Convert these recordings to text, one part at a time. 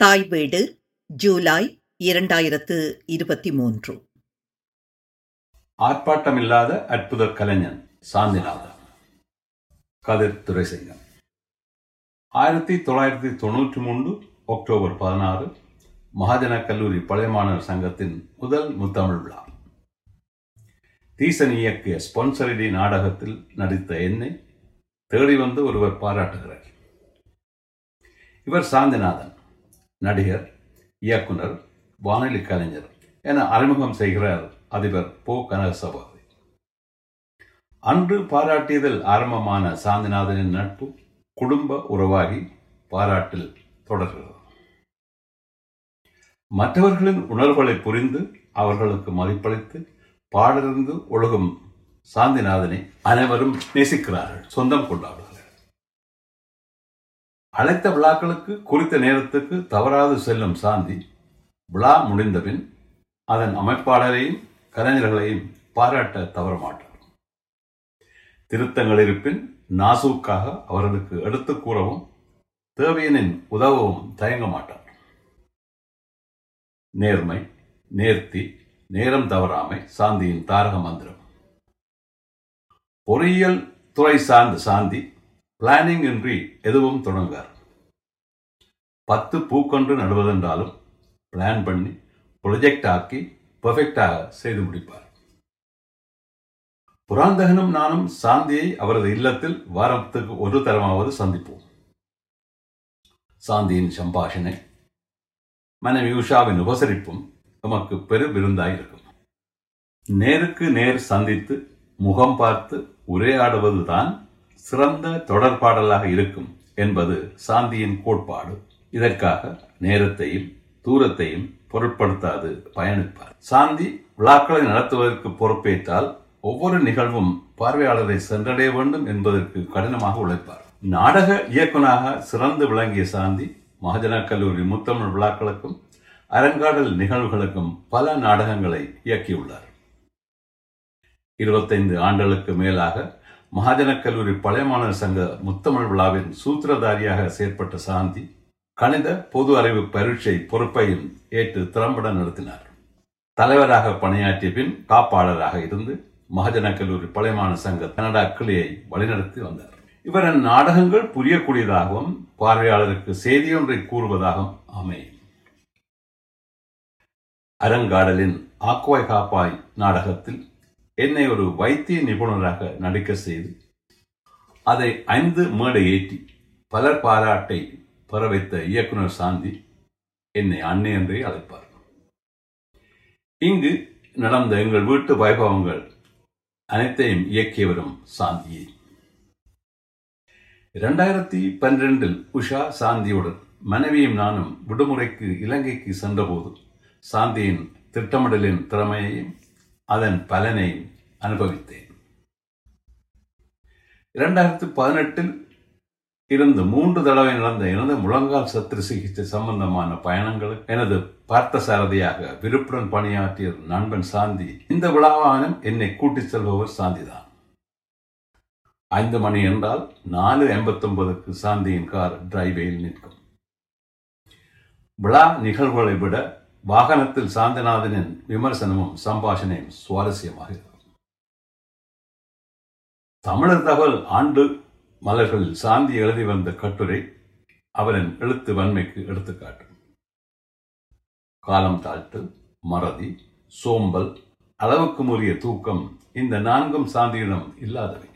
தாய் வீடு ஜூலை இரண்டாயிரத்து இருபத்தி மூன்று. ஆர்ப்பாட்டமில்லாத அற்புத கலைஞன் சாந்திநாதன். கதிர் துரைசிங்கம் ஆயிரத்தி தொள்ளாயிரத்தி தொண்ணூற்றி மூன்று அக்டோபர் பதினாறு மகாஜன கல்லூரி பழைய மாணவர் சங்கத்தின் முதல் முத்தமிழ் விழா. தீசன் இயக்கிய ஸ்பான்சரிடி நாடகத்தில் நடித்த என்னை தேடி வந்து ஒருவர் பாராட்டுகிறார். இவர் சாந்திநாதன். நடிகர் இயக்குனர் வானொலி கலைஞர் என அறிமுகம் செய்கிறார் அதிபர் போ. கனகசபாதி அன்று பாராட்டியதில் ஆரம்பமான சாந்திநாதனின் நட்பு குடும்ப உறவாகி பாராட்டில் தொடர்கிறது. மற்றவர்களின் உணர்வுகளை புரிந்து அவர்களுக்கு மதிப்பளித்து பாடலிருந்து ஒழுகும் சாந்திநாதனை அனைவரும் நேசிக்கிறார்கள். சொந்தம் கொண்டாடும் அழைத்த விழாக்களுக்கு குறித்த நேரத்துக்கு தவறாது செல்லும் சாந்தி விழா முடிந்தபின் அதன் அமைப்பாளரையும் கலைஞர்களையும் பாராட்ட தவறமாட்டார் திருத்தங்கள் இருப்பின் நாசூக்காக அவர்களுக்கு எடுத்து கூறவும் தேவையனின் உதவவும் தயங்க மாட்டார். நேர்மை நேர்த்தி நேரம் தவறாமை சாந்தியின் தாரக மந்திரம். பொறியியல் துறை சார்ந்த சாந்தி பிளானிங் இன்றி எதுவும் தொடங்கார் பத்து பூக்கொன்று நடுவதென்றாலும் பிளான் பண்ணி ப்ரொஜெக்ட் ஆக்கி பர்ஃபெக்டாக செய்து முடிப்பார். புராந்தகனும் நானும் சாந்தியை அவரது இல்லத்தில் வாரத்துக்கு ஒரு தரமாவது சந்திப்போம். சாந்தியின் சம்பாஷணை மனைவி உஷாவின் உபசரிப்பும் நமக்கு பெரு விருந்தாயிருக்கும். நேருக்கு நேர் சந்தித்து முகம் பார்த்து உரையாடுவதுதான் சிறந்த தொடர்பாடலாக இருக்கும் என்பது சாந்தியின் கோட்பாடு. இதற்காக நேரத்தையும் தூரத்தையும் பொருட்படுத்தாது பயணிப்பார். சாந்தி விழாக்களை நடத்துவதற்கு பொறுப்பேற்றால் ஒவ்வொரு நிகழ்வும் பார்வையாளரை சென்றடைய வேண்டும் என்பதற்கு கடினமாக உழைப்பார். நாடக இயக்குனாக சிறந்து விளங்கிய சாந்தி மகஜன கல்லூரி முத்தமிழ் விழாக்களுக்கும் அரங்காடல் நிகழ்வுகளுக்கும் பல நாடகங்களை இயக்கியுள்ளார். இருபத்தைந்து ஆண்டுகளுக்கு மேலாக மகாஜன கல்லூரி பழைய மாணவர் சங்க முத்தமிழ் விழாவின் சூத்திரதாரியாக செயற்பட்ட சாந்தி கணித பொது அறிவு பரீட்சை பொறுப்பையும் ஏற்று திறம்பட நடத்தினார். தலைவராக பணியாற்றிய பின் காப்பாளராக இருந்து மகாஜன கல்லூரி பழையமான சங்க கனடா கிளையை வழிநடத்தி வந்தார். இவரின் நாடகங்கள் புரியக்கூடியதாகவும் பார்வையாளருக்கு செய்தியொன்றை கூறுவதாகவும் அமையும். அரங்காடலின் ஆக்குவாய் காப்பாய் நாடகத்தில் என்னை ஒரு வைத்திய நிபுணராக நடிக்க செய்து அதை ஐந்து மேடை ஏற்றி பலர் பாராட்டை பெற வைத்த இயக்குனர் சாந்தி என்னை அன்னை என்றே அழைப்பார். இங்கு நடந்த எங்கள் வீட்டு வைபவங்கள் அனைத்தையும் இயக்கியவரும் சாந்தியே. இரண்டாயிரத்தி பன்னிரெண்டில் உஷா சாந்தியுடன் மனைவியும் நானும் விடுமுறைக்கு இலங்கைக்கு சென்றபோது சாந்தியின் திட்டமிடலின் திறமையையும் அதன் பலனையும் அனுபவித்தேன். இரண்டாயிரத்தி பதினெட்டில் இருந்து மூன்று தடவை நடந்த எனது முழங்கால் சத்திர சிகிச்சை சம்பந்தமான பயணங்களுக்கு எனது பார்த்த சாரதியாக விருப்புடன் பணியாற்றிய நண்பன் சாந்தி இந்த விழாவானம் என்னை கூட்டிச் செல்பவர் சாந்திதான். ஐந்து மணி என்றால் நாலு எண்பத்தொன்பதுக்கு சாந்தியின் கார் டிரைவேயில் நிற்கும். விழா நிகழ்வுகளை விட வாகனத்தில் சாந்திநாதனின் விமர்சனமும் சம்பாஷணையும் சுவாரஸ்யமாக தமிழர் தகவல் ஆண்டு மலர்களில் சாந்தி எழுதி வந்த கட்டுரை அவரின் எழுத்து வன்மைக்கு எடுத்துக்காட்டும் காலம் தாழ்த்து மறதி சோம்பல் அளவுக்கு முறிய தூக்கம் இந்த நான்கும் சாந்தியிடம் இல்லாதவை.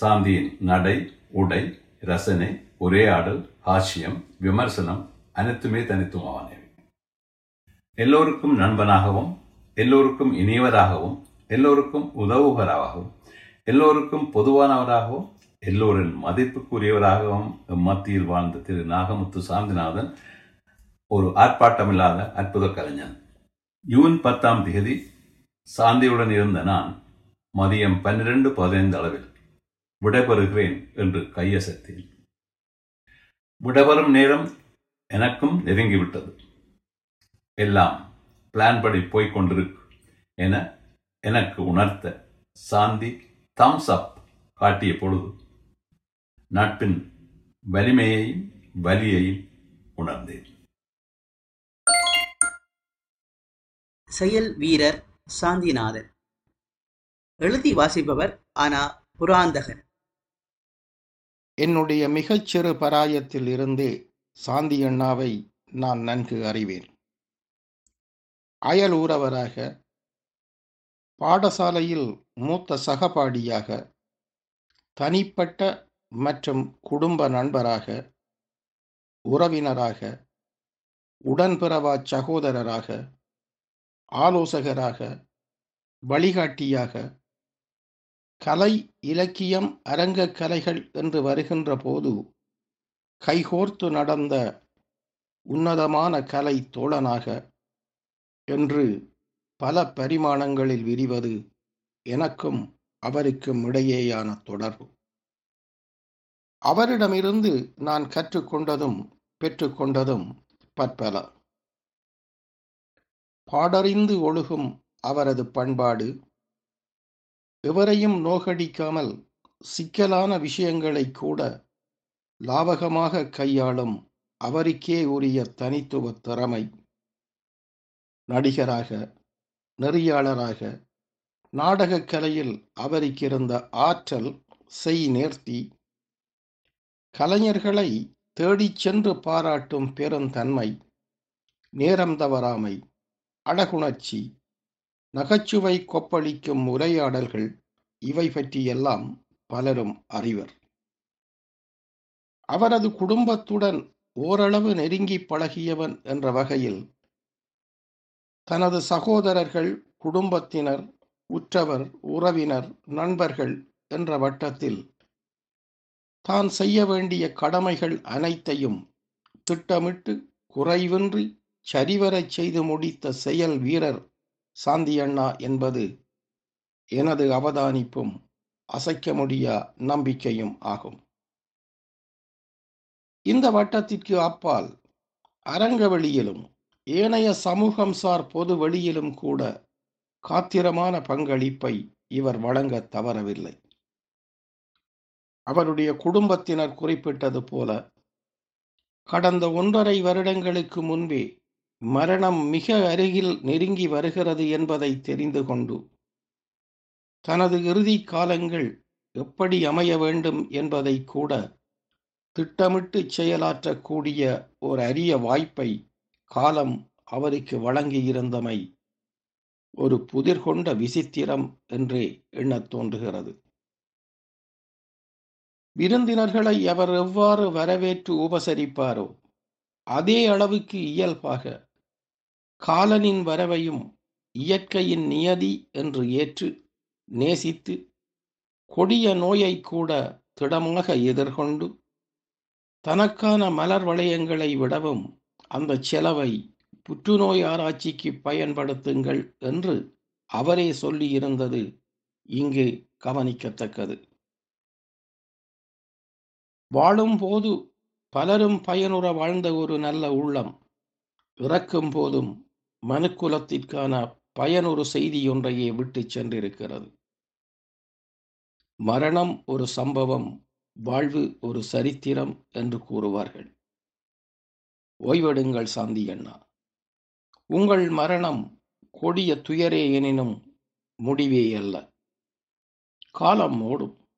சாந்தியின் நடை உடை ரசனை உரையாடல் ஹாஷ்யம் விமர்சனம் அனைத்துமே தனித்துவமானவை. எல்லோருக்கும் நண்பனாகவும் எல்லோருக்கும் இனியவராகவும் எல்லோருக்கும் உதவுகராகவும் எல்லோருக்கும் பொதுவானவராகவும் எல்லோரின் மதிப்புக்குரியவராகவும் மத்தியில் வாழ்ந்த திரு நாகமுத்து சாந்திநாதன் ஒரு ஆர்ப்பாட்டமில்லாத அற்புத கலைஞன். ஜூன் பத்தாம் தேதி சாந்தியுடன் இருந்த நான் மதியம் பன்னிரண்டு பதினைந்து அளவில் விடைபெறுகிறேன் என்று கையசத்தேன். விடைபெறும் நேரம் எனக்கும் நெருங்கிவிட்டது. எல்லாம் பிளான் படி போய்கொண்டிருக்கு என எனக்கு உணர்த்த சாந்தி தம்ஸ் அப் காட்டிய பொழுது நட்பின் வலிமையையும் வலியையும் உணர்ந்தேன். செயல் வீரர் சாந்திநாதன். எழுதி வாசிப்பவர் ஆனா புராந்தகன். என்னுடைய மிகச்சிறு பராயத்தில் இருந்தே சாந்தி அண்ணாவை நான் நன்கு அறிவேன். அயல் ஊரவராக பாடசாலையில் மூத்த சகபாடியாக தனிப்பட்ட மற்றும் குடும்ப நண்பராக உறவினராக உடன்பிறவா சகோதரராக ஆலோசகராக வழிகாட்டியாக கலை இலக்கியம் அரங்கக் கலைகள் என்று வருகின்ற போது கைகோர்த்து நடந்த உன்னதமான கலை தோழனாக என்று பல பரிமாணங்களில் விரிவது எனக்கும் அவருக்கும் இடையேயான தொடர்பு. அவரிடமிருந்து நான் கற்றுக்கொண்டதும் பெற்றுக்கொண்டதும் பற்பல. பாடறிந்து ஒழுகும் அவரது பண்பாடு எவரையும் நோகடிக்காமல் சிக்கலான விஷயங்களை கூட லாவகமாக கையாளும் அவருக்கே உரிய தனித்துவ திறமை. நடிகராக நெறியாளராக நாடகக் கலையில் அவருக்கிருந்த ஆற்றல் செய் நேர்த்தி கலைஞர்களை தேடிச் சென்று பாராட்டும் பெருந்தன்மை நேரம் தவறாமை அழகுணர்ச்சி நகைச்சுவை கொப்பளிக்கும் உரையாடல்கள் இவை பற்றியெல்லாம் பலரும் அறிவர். அவரது குடும்பத்துடன் ஓரளவு நெருங்கி பழகியவன் என்ற வகையில் தனது சகோதரர்கள் குடும்பத்தினர் உற்றவர் உறவினர் நண்பர்கள் என்ற வட்டத்தில் தான் செய்ய வேண்டிய கடமைகள் அனைத்தையும் திட்டமிட்டு குறைவின்றி சரிவரச் செய்து முடித்த செயல் வீரர் சாந்தியண்ணா என்பது எனது அவதானிப்பும் அசைக்க முடியா நம்பிக்கையும் ஆகும். இந்த வட்டத்திற்கு அப்பால் அரங்கவெளியிலும் ஏனைய சமூகம் சார் பொது வெளியிலும் கூட காத்திரமான பங்களிப்பை இவர் வழங்க தவறவில்லை. அவருடைய குடும்பத்தினர் குறிப்பிட்டது போல கடந்த ஒன்றரை வருடங்களுக்கு முன்பே மரணம் மிக அருகில் நெருங்கி வருகிறது என்பதை தெரிந்து கொண்டு தனது இறுதி காலங்கள் எப்படி அமைய வேண்டும் என்பதை கூட திட்டமிட்டு செயலாற்றக்கூடிய ஒரு அரிய வாய்ப்பை காலம் அவருக்கு வழங்கியிருந்தமை ஒரு புதிர் கொண்ட விசித்திரம் என்றே எண்ணத் தோன்றுகிறது. விருந்தினர்களை அவர் எவ்வாறு வரவேற்று உபசரிப்பாரோ அதே அளவுக்கு இயல்பாக காலனின் வரவையும் இயற்கையின் நியதி என்று ஏற்று நேசித்து கொடிய நோயை கூட திடமாக எதிர்கொண்டு தனக்கான மலர் வளையங்களை விடவும் அந்த செலவை புற்றுநோய் ஆராய்ச்சிக்கு பயன்படுத்துங்கள் என்று அவரே சொல்லியிருந்தது இங்கு கவனிக்கத்தக்கது. வாழும்போது பலரும் பயனுற வாழ்ந்த ஒரு நல்ல உள்ளம். இறக்கும் போதும் மனுக்குலத்திற்கான பயனொரு செய்தி ஒன்றையே விட்டுச் சென்றிருக்கிறது. மரணம் ஒரு சம்பவம் வாழ்வு ஒரு சரித்திரம் என்று கூறுவார்கள். ஓய்வெடுங்கள் சாந்தி அண்ணா. உங்கள் மரணம் கொடிய துயரே எனினும் முடிவே அல்ல. காலம் ஓடும்.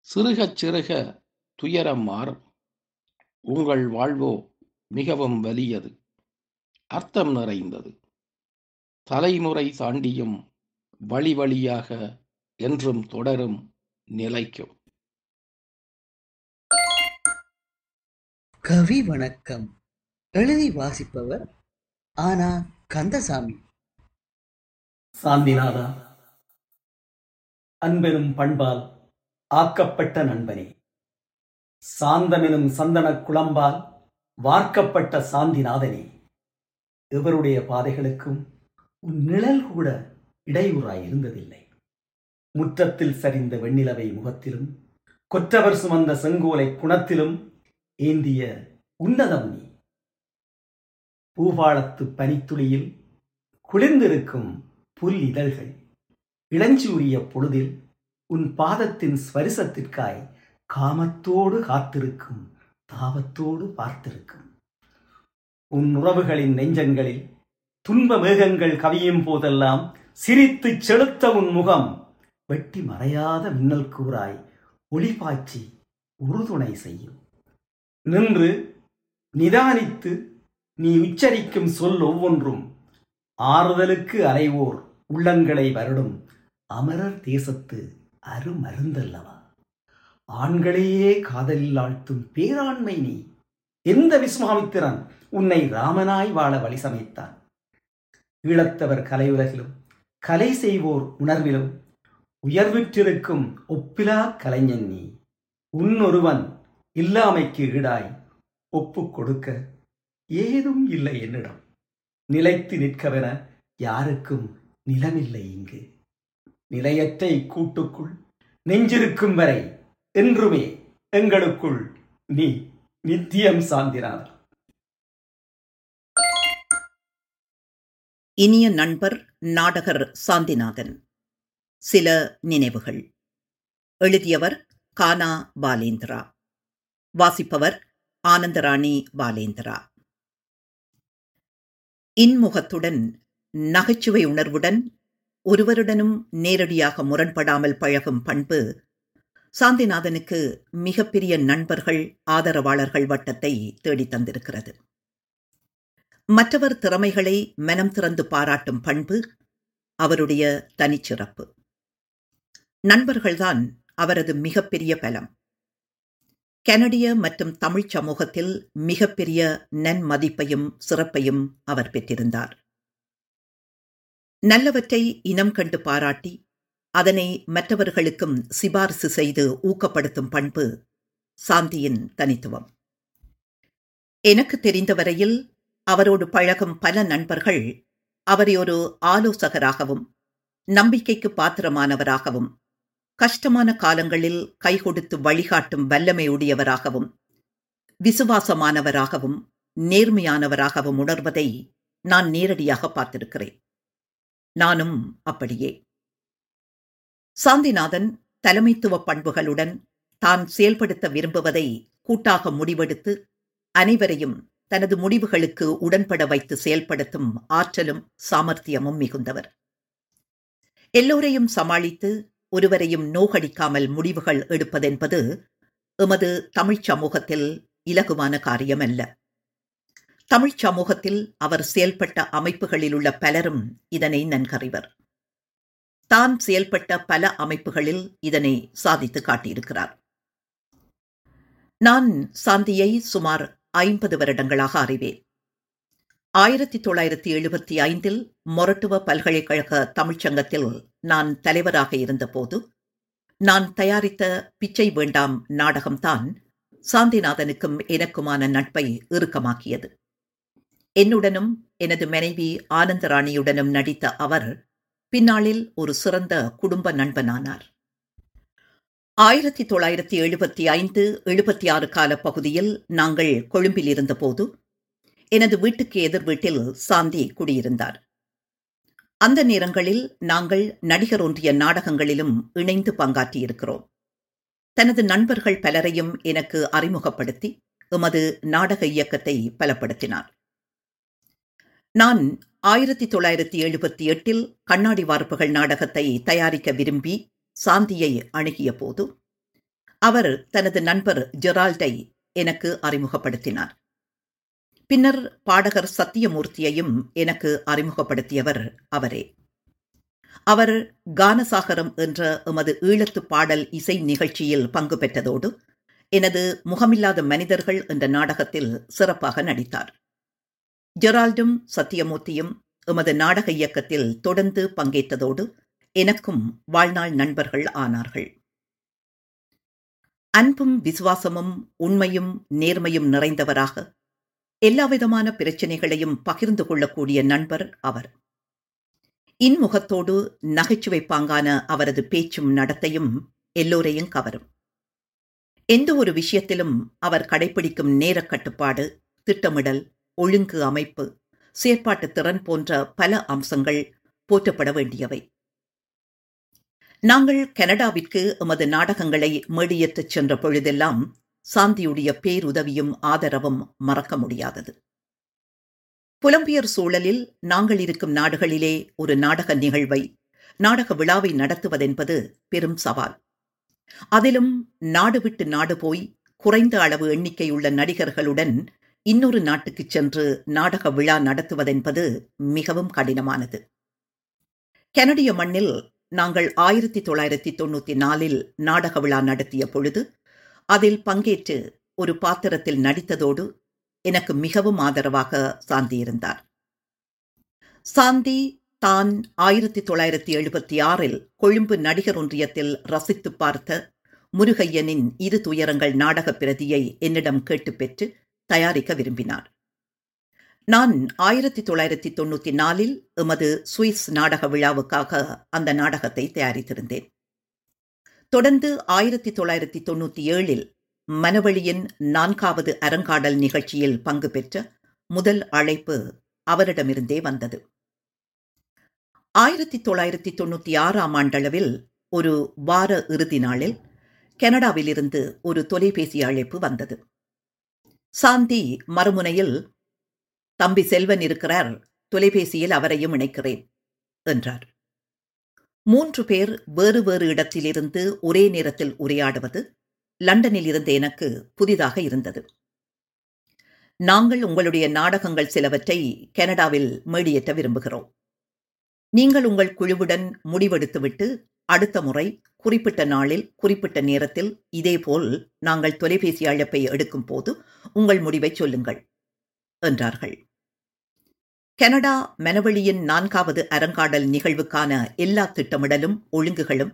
சிறுகச் சிறுக துயரம் மாறும். உங்கள் வாழ்வோ மிகவும் வலியது. அர்த்தம் நிறைந்தது. தலைமுறை தாண்டியும் வழி வழியாக என்றும் தொடரும் நிலைக்கும். கவி வணக்கம். எழுதி வாசிப்பவர் ஆனா கந்தசாமி. சாந்திநாதா அன்பெனும் பண்பால் ஆக்கப்பட்ட நண்பனே. சாந்தமெனும் சந்தன குளம்பால் வார்க்கப்பட்ட சாந்திநாதனே. எவருடைய பாதைகளுக்கும் உன் நிழல் கூட இடையூறாய் இருந்ததில்லை. முற்றத்தில் சரிந்த வெண்ணிலவை முகத்திலும் கொற்றவர் சுமந்த செங்கோலை குணத்திலும் ஏந்திய உன்னதம் நீ. பூபாலத்து பனித்துளியில் குளிர்ந்திருக்கும் புல் இதழ்கள். இளஞ்சூரிய பொழுதில் உன் பாதத்தின் ஸ்வரிசத்திற்காய் காமத்தோடு காத்திருக்கும் தாபத்தோடு பார்த்திருக்கும். உன் உறவுகளின் நெஞ்சங்களில் துன்ப மேகங்கள் கவியும் போதெல்லாம் சிரித்துச் செலுத்த உன் முகம் வெட்டி மறையாத மின்னல் கூறாய் ஒளி பாய்ச்சி உறுதுணை செய்யும். நின்று நிதானித்து நீ உச்சரிக்கும் சொல் ஒவ்வொன்றும். ஆறுதலுக்கு அலைவோர் உள்ளங்களை வருடும். அமரர் தேசத்து அருமருந்தல்லவா. ஆண்களையே காதலில் ஆழ்த்தும் பேராண்மை நீ. எந்த விஸ்வாமித்திரன் உன்னை ராமனாய் வாழ வழி சமைத்தான்? ஈழத்தவர் கலையுலகிலும் கலை செய்வோர் உணர்விலும் உயர்விற்றிருக்கும் ஒப்பிலா கலைஞன் நீ. உன்னொருவன் இல்லாமைக்கு ஈடாய் ஒப்புக் கொடுக்க ஏதும் இல்லை என்னிடம். நிலைத்து நிற்கவென யாருக்கும் நிலமில்லை இங்கு. நிலையற்ற இக்கூட்டுக்குள் நெஞ்சிருக்கும் வரை என்றுமே எங்களுக்குள் நீ நித்தியம் சாந்தினார் இனிய நண்பர் நாடகர் சாந்திநாதன். சில நினைவுகள். எழுதியவர் கானா பாலேந்திரா. வாசிப்பவர் ஆனந்தராணி பாலேந்திரா. இன்முகத்துடன் நகைச்சுவை உணர்வுடன் ஒருவருடனும் நேரடியாக முரண்படாமல் பழகும் பண்பு சாந்திநாதனுக்கு மிகப்பெரிய நண்பர்கள் ஆதரவாளர்கள் வட்டத்தை தேடித் தந்திருக்கிறது. மற்றவர் திறமைகளை மனம் திறந்து பாராட்டும் பண்பு அவருடைய தனிச்சிறப்பு. நண்பர்கள்தான் அவரது மிகப்பெரிய பலம். கனடிய மற்றும் தமிழ் சமூகத்தில் மிகப்பெரிய நன்மதிப்பையும் சிறப்பையும் அவர் பெற்றிருந்தார். நல்லவற்றை இனம் கண்டு பாராட்டி அதனை மற்றவர்களுக்கும் சிபாரிசு செய்து ஊக்கப்படுத்தும் பண்பு சாந்தியின் தனித்துவம். எனக்கு தெரிந்தவரையில் அவரோடு பழகும் பல நண்பர்கள் அவரை ஒரு ஆலோசகராகவும் நம்பிக்கைக்கு பாத்திரமானவராகவும் கஷ்டமான காலங்களில் கை கொடுத்து வழிகாட்டும் வல்லமையுடையவராகவும் விசுவாசமானவராகவும் நேர்மையானவராகவும் உணர்வதை நான் நேரடியாக பார்த்திருக்கிறேன். நானும் அப்படியே. சாந்திநாதன் தலைமைத்துவ பண்புகளுடன் தான் செயல்படுத்த விரும்புவதை கூட்டாக முடிவெடுத்து அனைவரையும் தனது முடிவுகளுக்கு உடன்பட வைத்து செயல்படுத்தும் ஆற்றலும் சாமர்த்தியமும் மிகுந்தவர். எல்லோரையும் சமாளித்து ஒருவரையும் நோகடிக்காமல் முடிவுகள் எடுப்பதென்பது எமது தமிழ்ச் சமூகத்தில் இலகுவான காரியமல்ல. தமிழ்ச் சமூகத்தில் அவர் செயல்பட்ட அமைப்புகளில் உள்ள பலரும் இதனை நன்கறிவர். தான் செயல்பட்ட பல அமைப்புகளில் இதனை சாதித்து காட்டியிருக்கிறார். நான் சாந்தியை சுமார் ஐம்பது வருடங்களாக அறிவேன். ஆயிரத்தி தொள்ளாயிரத்தி எழுபத்தி ஐந்தில் மொரட்டுவ பல்கலைக்கழக தமிழ்ச்சங்கத்தில் நான் தலைவராக இருந்தபோது நான் தயாரித்த பிச்சை வேண்டாம் நாடகம்தான் சாந்திநாதனுக்கும் எனக்குமான நட்பை இறுக்கமாக்கியது. என்னுடனும் எனது மனைவி ஆனந்தராணியுடனும் நடித்த அவர் பின்னாளில் ஒரு சிறந்த குடும்ப நண்பனானார். ஆயிரத்தி தொள்ளாயிரத்தி எழுபத்தி ஐந்து எழுபத்தி ஆறு கால பகுதியில் நாங்கள் கொழும்பில் இருந்தபோது எனது வீட்டுக்கு எதிர் வீட்டில் சாந்தி குடியிருந்தார். அந்த நேரங்களில் நாங்கள் நடிகர் ஒன்றிய நாடகங்களிலும் இணைந்து பங்காற்றியிருக்கிறோம். தனது நண்பர்கள் பலரையும் எனக்கு அறிமுகப்படுத்தி எமது நாடக இயக்கத்தை பலப்படுத்தினார். நான் ஆயிரத்தி தொள்ளாயிரத்தி எழுபத்தி எட்டில் கண்ணாடி வார்ப்புகள் நாடகத்தை தயாரிக்க விரும்பி சாந்தியை அணுகிய போது அவர் தனது நண்பர் ஜெரால்டை எனக்கு அறிமுகப்படுத்தினார். பின்னர் பாடகர் சத்தியமூர்த்தியையும் எனக்கு அறிமுகப்படுத்தியவர் அவரே. அவர் கானசாகரம் என்ற எமது ஈழத்து பாடல் இசை நிகழ்ச்சியில் பங்கு பெற்றதோடு எனது முகமில்லாத மனிதர்கள் என்ற நாடகத்தில் சிறப்பாக நடித்தார். ஜெரால்டும் சத்தியமூர்த்தியும் எமது நாடக இயக்கத்தில் தொடர்ந்து பங்கேற்றதோடு எனக்கும் வாழ்நாள் நண்பர்கள் ஆனார்கள். அன்பும் விசுவாசமும் உண்மையும் நேர்மையும் நிறைந்தவராக எல்லாவிதமான பிரச்சனைகளையும் பகிர்ந்து கொள்ளக்கூடிய நண்பர் அவர். இன்முகத்தோடு நகைச்சுவை பாங்கான அவரது பேச்சும் நடத்தையும் எல்லோரையும் கவரும். எந்த ஒரு விஷயத்திலும் அவர் கடைபிடிக்கும் நேரக் கட்டுப்பாடு திட்டமிடல் ஒழுங்கு அமைப்பு செயற்பாட்டு திறன் போன்ற பல அம்சங்கள் போற்றப்பட வேண்டியவை. நாங்கள் கனடாவிற்கு எமது நாடகங்களை மேடியேற்றச் சென்ற பொழுதெல்லாம் சாந்தியுடைய பேருதவியும் ஆதரவும் மறக்க முடியாதது. புலம்பெயர் சூழலில் நாங்கள் இருக்கும் நாடுகளிலே ஒரு நாடக நிகழ்வை நாடக விழாவை நடத்துவதென்பது பெரும் சவால். அதிலும் நாடு விட்டு நாடு போய் குறைந்த அளவு எண்ணிக்கையுள்ள நடிகர்களுடன் இன்னொரு நாட்டுக்குச் சென்று நாடக விழா நடத்துவதென்பது மிகவும் கடினமானது. கனடிய மண்ணில் நாங்கள் ஆயிரத்தி தொள்ளாயிரத்தி தொண்ணூத்தி நாலில் நாடக விழா நடத்திய பொழுது அதில் பங்கேற்று ஒரு பாத்திரத்தில் நடித்ததோடு எனக்கு மிகவும் ஆதரவாக சாந்தி இருந்தார் சாந்தி தான் ஆயிரத்தி தொள்ளாயிரத்தி எழுபத்தி ஆறில் கொழும்பு நடிகர் ஒன்றியத்தில் ரசித்து பார்த்த முருகையனின் இரு துயரங்கள் நாடக பிரதியை என்னிடம் கேட்டு பெற்று தயாரிக்க விரும்பினார். நான் ஆயிரத்தி தொள்ளாயிரத்தி தொண்ணூத்தி நாலில் எமது சுவிஸ் நாடக விழாவுக்காக அந்த நாடகத்தை தயாரித்திருந்தேன். தொடர்ந்து ஆயிரத்தி தொள்ளாயிரத்தி தொண்ணூத்தி ஏழில் மனவழியின் நான்காவது அரங்காடல் நிகழ்ச்சியில் பங்கு பெற்ற முதல் அழைப்பு அவரிடமிருந்தே வந்தது. ஆயிரத்தி தொள்ளாயிரத்தி தொண்ணூத்தி ஆறாம் ஆண்டளவில் ஒரு வார இறுதி நாளில் கனடாவிலிருந்து ஒரு தொலைபேசி அழைப்பு வந்தது. சாந்தி மறுமுனையில் தம்பி செல்வன் இருக்கிறார் தொலைபேசியில் அவரையும் இணைக்கிறேன் என்றார். மூன்று பேர் வேறு வேறு இடத்திலிருந்து ஒரே நேரத்தில் உரையாடுவது லண்டனில் இருந்த எனக்கு புதிதாக இருந்தது. நாங்கள் உங்களுடைய நாடகங்கள் சிலவற்றை கனடாவில் மேடியேற்ற விரும்புகிறோம். நீங்கள் உங்கள் குழுவுடன் முடிவெடுத்துவிட்டு அடுத்த முறை குறிப்பிட்ட நாளில் குறிப்பிட்ட நேரத்தில் இதேபோல் நாங்கள் தொலைபேசி அழைப்பை எடுக்கும் போது உங்கள் முடிவை சொல்லுங்கள் என்றார்கள். கனடா மனவழியின் நான்காவது அரங்காடல் நிகழ்வுக்கான எல்லா திட்டமிடலும் ஒழுங்குகளும்